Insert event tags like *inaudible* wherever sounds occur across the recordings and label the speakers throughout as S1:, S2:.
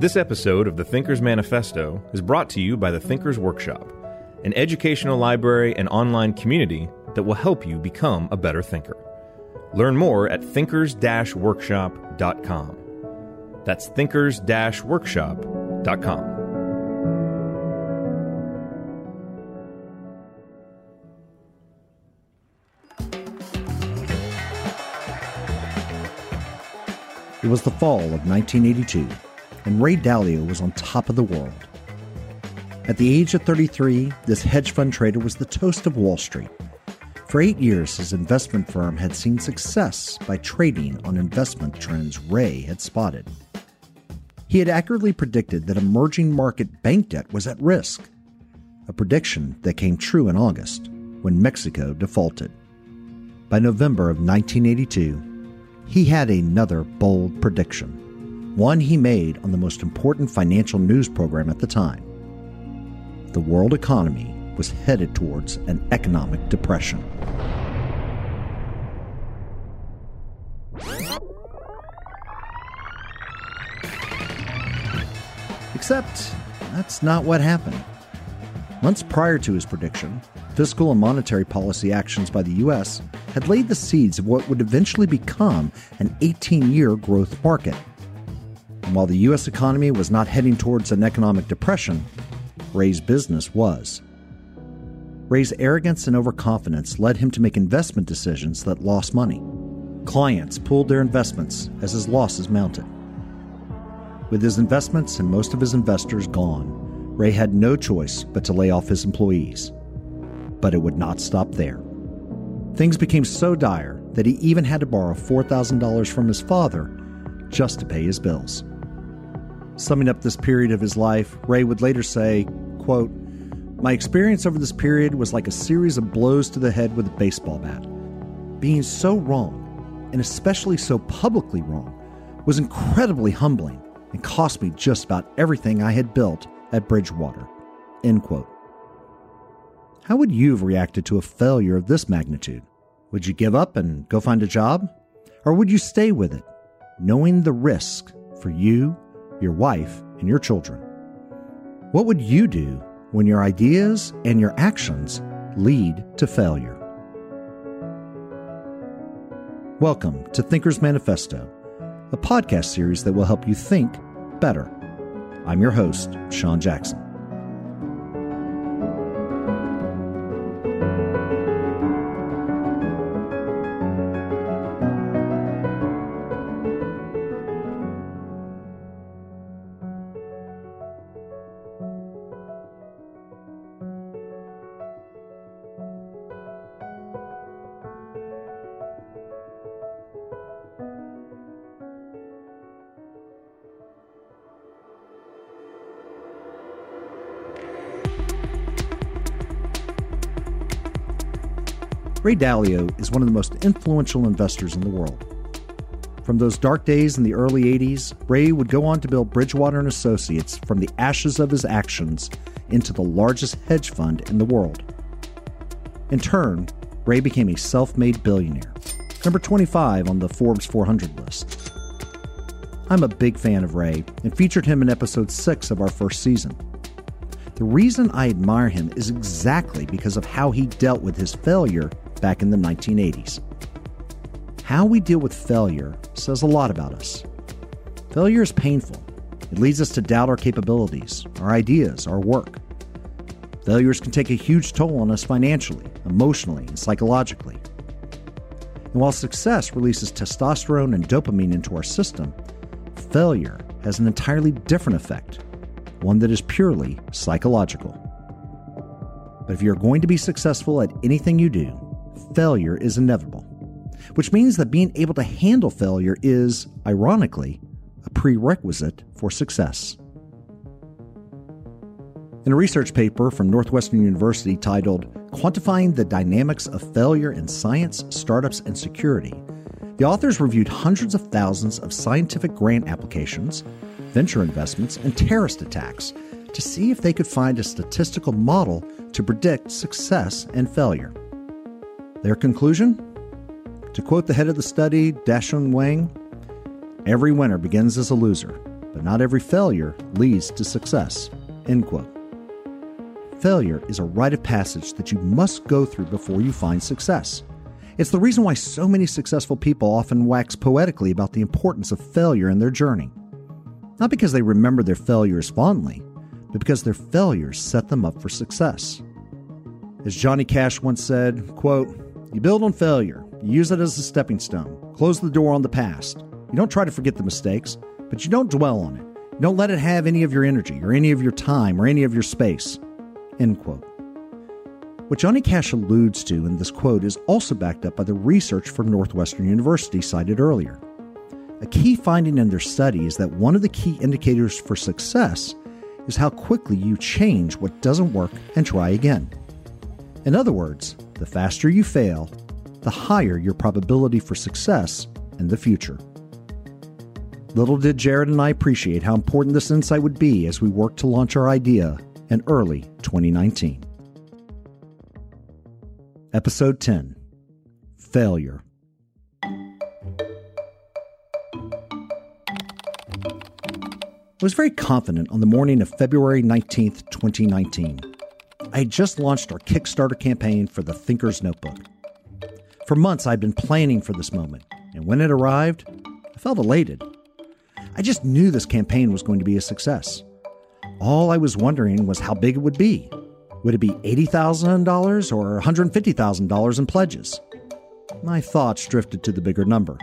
S1: This episode of the Thinker's Manifesto is brought to you by the Thinker's Workshop, an educational library and online community that will help you become a better thinker. Learn more at thinkers-workshop.com. That's thinkers-workshop.com.
S2: It was the fall of 1982, and Ray Dalio was on top of the world. At the age of 33, this hedge fund trader was the toast of Wall Street. For eight years, his investment firm had seen success by trading on investment trends Ray had spotted. He had accurately predicted that emerging market bank debt was at risk, a prediction that came true in August when Mexico defaulted. By November of 1982, he had another bold prediction, one he made on the most important financial news program at the time. The world economy was headed towards an economic depression. Except, that's not what happened. Months prior to his prediction, fiscal and monetary policy actions by the U.S. had laid the seeds of what would eventually become an 18 year growth market. And while the U.S. economy was not heading towards an economic depression, Ray's business was. Ray's arrogance and overconfidence led him to make investment decisions that lost money. Clients pulled their investments as his losses mounted. With his investments and most of his investors gone, Ray had no choice but to lay off his employees. But it would not stop there. Things became so dire that he even had to borrow $4,000 from his father just to pay his bills. Summing up this period of his life, Ray would later say, quote, My experience over this period was like a series of blows to the head with a baseball bat. Being so wrong, and especially so publicly wrong, was incredibly humbling and cost me just about everything I had built at Bridgewater. End quote. How would you have reacted to a failure of this magnitude? Would you give up and go find a job? Or would you stay with it, knowing the risk for you, your wife, and your children? What would you do when your ideas and your actions lead to failure? Welcome to Thinker's Manifesto, a podcast series that will help you think better. I'm your host, Sean Jackson. Ray Dalio is one of the most influential investors in the world. From those dark days in the early 80s, Ray would go on to build Bridgewater and Associates from the ashes of his actions into the largest hedge fund in the world. In turn, Ray became a self-made billionaire, number 25 on the Forbes 400 list. I'm a big fan of Ray and featured him in episode 6 of our first season. The reason I admire him is exactly because of how he dealt with his failure back in the 1980s. How we deal with failure says a lot about us. Failure is painful. It leads us to doubt our capabilities, our ideas, our work. Failures can take a huge toll on us financially, emotionally, and psychologically. And while success releases testosterone and dopamine into our system, failure has an entirely different effect, one that is purely psychological. But if you're going to be successful at anything you do, failure is inevitable, which means that being able to handle failure is, ironically, a prerequisite for success. In a research paper from Northwestern University titled Quantifying the Dynamics of Failure in Science, Startups, and Security, the authors reviewed hundreds of thousands of scientific grant applications, venture investments, and terrorist attacks to see if they could find a statistical model to predict success and failure. Their conclusion? To quote the head of the study, Dashun Wang, every winner begins as a loser, but not every failure leads to success. End quote. Failure is a rite of passage that you must go through before you find success. It's the reason why so many successful people often wax poetically about the importance of failure in their journey. Not because they remember their failures fondly, but because their failures set them up for success. As Johnny Cash once said, quote, You build on failure, you use it as a stepping stone, close the door on the past. You don't try to forget the mistakes, but you don't dwell on it. You don't let it have any of your energy or any of your time or any of your space. End quote. What Johnny Cash alludes to in this quote is also backed up by the research from Northwestern University cited earlier. A key finding in their study is that one of the key indicators for success is how quickly you change what doesn't work and try again. In other words, the faster you fail, the higher your probability for success in the future. Little did Jared and I appreciate how important this insight would be as we worked to launch our idea in early 2019. Episode 10 Failure. I was very confident on the morning of February 19th, 2019. I just launched our Kickstarter campaign for the Thinker's Notebook. For months, I'd been planning for this moment, and when it arrived, I felt elated. I just knew this campaign was going to be a success. All I was wondering was how big it would be. Would it be $80,000 or $150,000 in pledges? My thoughts drifted to the bigger number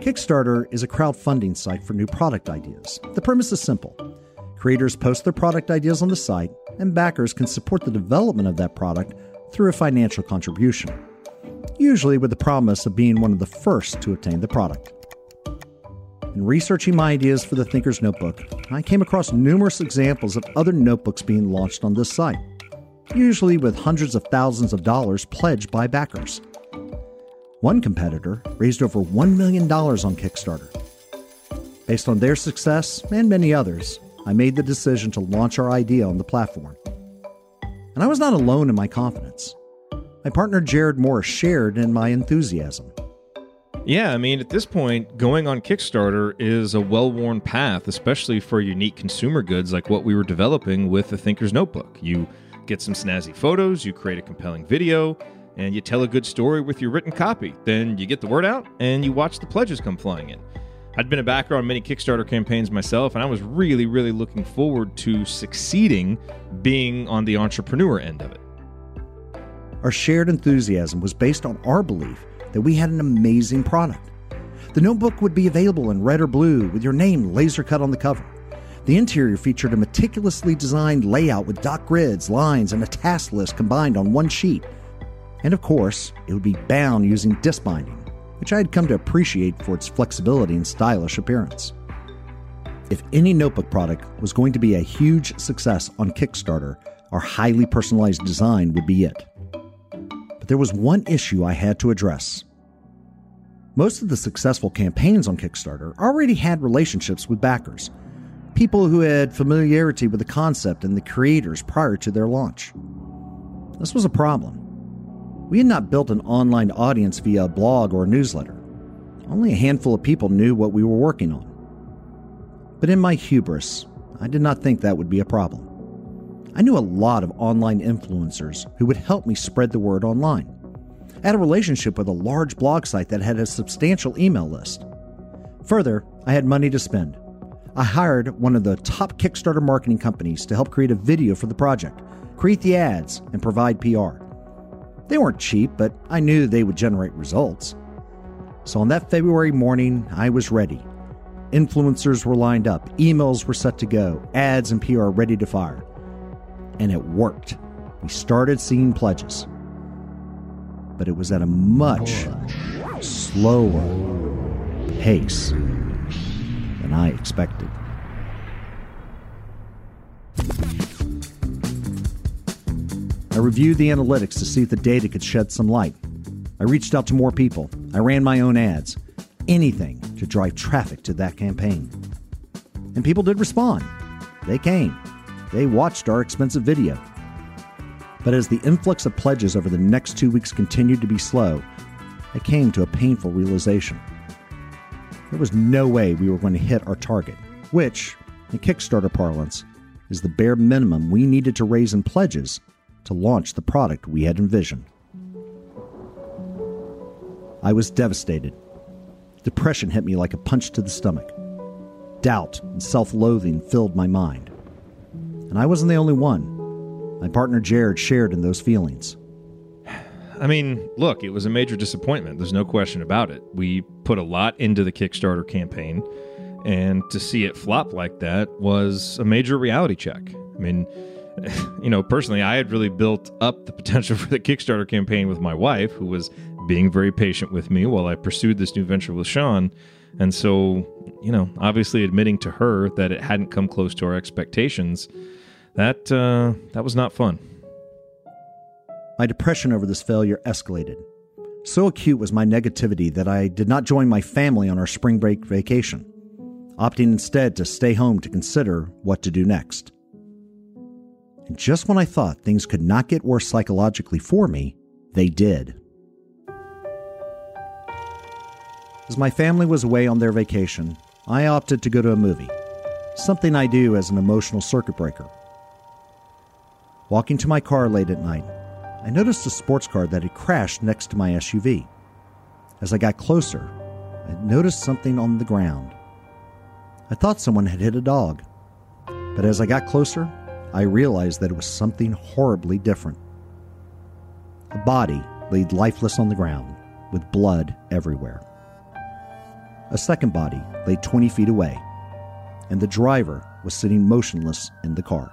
S2: Kickstarter is a crowdfunding site for new product ideas. The premise is simple creators post their product ideas on the site, and backers can support the development of that product through a financial contribution, usually with the promise of being one of the first to obtain the product. In researching my ideas for the Thinker's Notebook, I came across numerous examples of other notebooks being launched on this site, usually with hundreds of thousands of dollars pledged by backers. One competitor raised over $1 million on Kickstarter. Based on their success and many others, I made the decision to launch our idea on the platform. And I was not alone in my confidence. My partner Jared Morris shared in my enthusiasm.
S1: Yeah, I mean, at this point, going on Kickstarter is a well worn path, especially for unique consumer goods like what we were developing with the Thinker's Notebook. You get some snazzy photos, you create a compelling video, and you tell a good story with your written copy. Then you get the word out and you watch the pledges come flying in. I'd been a backer on many Kickstarter campaigns myself, and I was really, really looking forward to succeeding being on the entrepreneur end of it.
S2: Our shared enthusiasm was based on our belief that we had an amazing product. The notebook would be available in red or blue with your name laser cut on the cover. The interior featured a meticulously designed layout with dot grids, lines, and a task list combined on one sheet and of course, it would be bound using disc binding, which I had come to appreciate for its flexibility and stylish appearance. If any notebook product was going to be a huge success on Kickstarter, our highly personalized design would be it. But there was one issue I had to address. Most of the successful campaigns on Kickstarter already had relationships with backers, people who had familiarity with the concept and the creators prior to their launch. This was a problem. We had not built an online audience via a blog or a newsletter. Only a handful of people knew what we were working on. But in my hubris, I did not think that would be a problem. I knew a lot of online influencers who would help me spread the word online. I had a relationship with a large blog site that had a substantial email list. Further, I had money to spend. I hired one of the top Kickstarter marketing companies to help create a video for the project, create the ads, and provide PR. They weren't cheap, but I knew they would generate results. So on that February morning, I was ready. Influencers were lined up, emails were set to go, ads and PR ready to fire. And it worked. We started seeing pledges. But it was at a much slower pace than I expected. I reviewed the analytics to see if the data could shed some light. I reached out to more people. I ran my own ads. Anything to drive traffic to that campaign. And people did respond. They came. They watched our expensive video. But as the influx of pledges over the next two weeks continued to be slow, I came to a painful realization. there was no way we were going to hit our target, which, in Kickstarter parlance, is the bare minimum we needed to raise in pledges to launch the product we had envisioned. I was devastated. Depression hit me like a punch to the stomach. Doubt and self loathing filled my mind. And I wasn't the only one. My partner Jared shared in those feelings.
S1: I mean, look, it was a major disappointment. There's no question about it. We put a lot into the Kickstarter campaign, and to see it flop like that was a major reality check. I mean, *laughs* you know, personally, I had really built up the potential *laughs* for the Kickstarter campaign with my wife, who was being very patient with me while I pursued this new venture with Sean. And so, you know, obviously admitting to her that it hadn't come close to our expectations, that uh, that was not fun.
S2: My depression over this failure escalated. So acute was my negativity that I did not join my family on our spring break vacation, opting instead to stay home to consider what to do next. And just when I thought things could not get worse psychologically for me, they did. As my family was away on their vacation, I opted to go to a movie, something I do as an emotional circuit breaker. Walking to my car late at night, I noticed a sports car that had crashed next to my SUV. As I got closer, I noticed something on the ground. I thought someone had hit a dog, but as I got closer, I realized that it was something horribly different. A body laid lifeless on the ground, with blood everywhere. A second body lay 20 feet away, and the driver was sitting motionless in the car.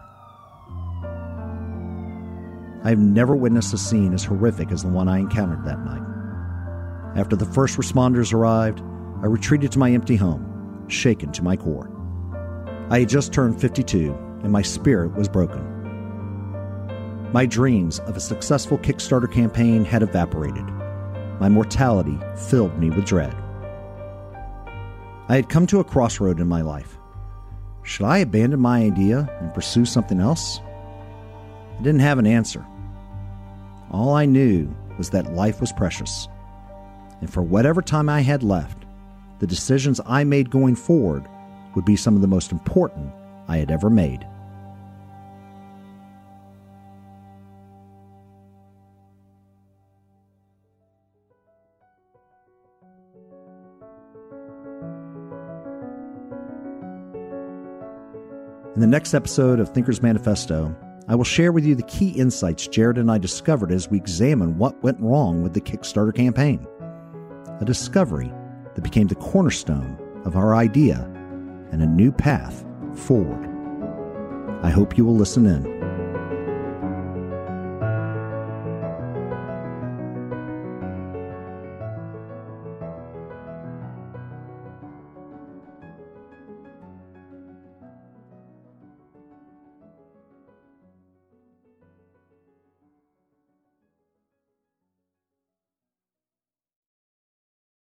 S2: I have never witnessed a scene as horrific as the one I encountered that night. After the first responders arrived, I retreated to my empty home, shaken to my core. I had just turned 52, and my spirit was broken. My dreams of a successful Kickstarter campaign had evaporated. My mortality filled me with dread. I had come to a crossroad in my life. Should I abandon my idea and pursue something else? I didn't have an answer. All I knew was that life was precious. And for whatever time I had left, the decisions I made going forward would be some of the most important I had ever made. In the next episode of Thinker's Manifesto, I will share with you the key insights Jared and I discovered as we examine what went wrong with the Kickstarter campaign. A discovery that became the cornerstone of our idea and a new path forward. I hope you will listen in.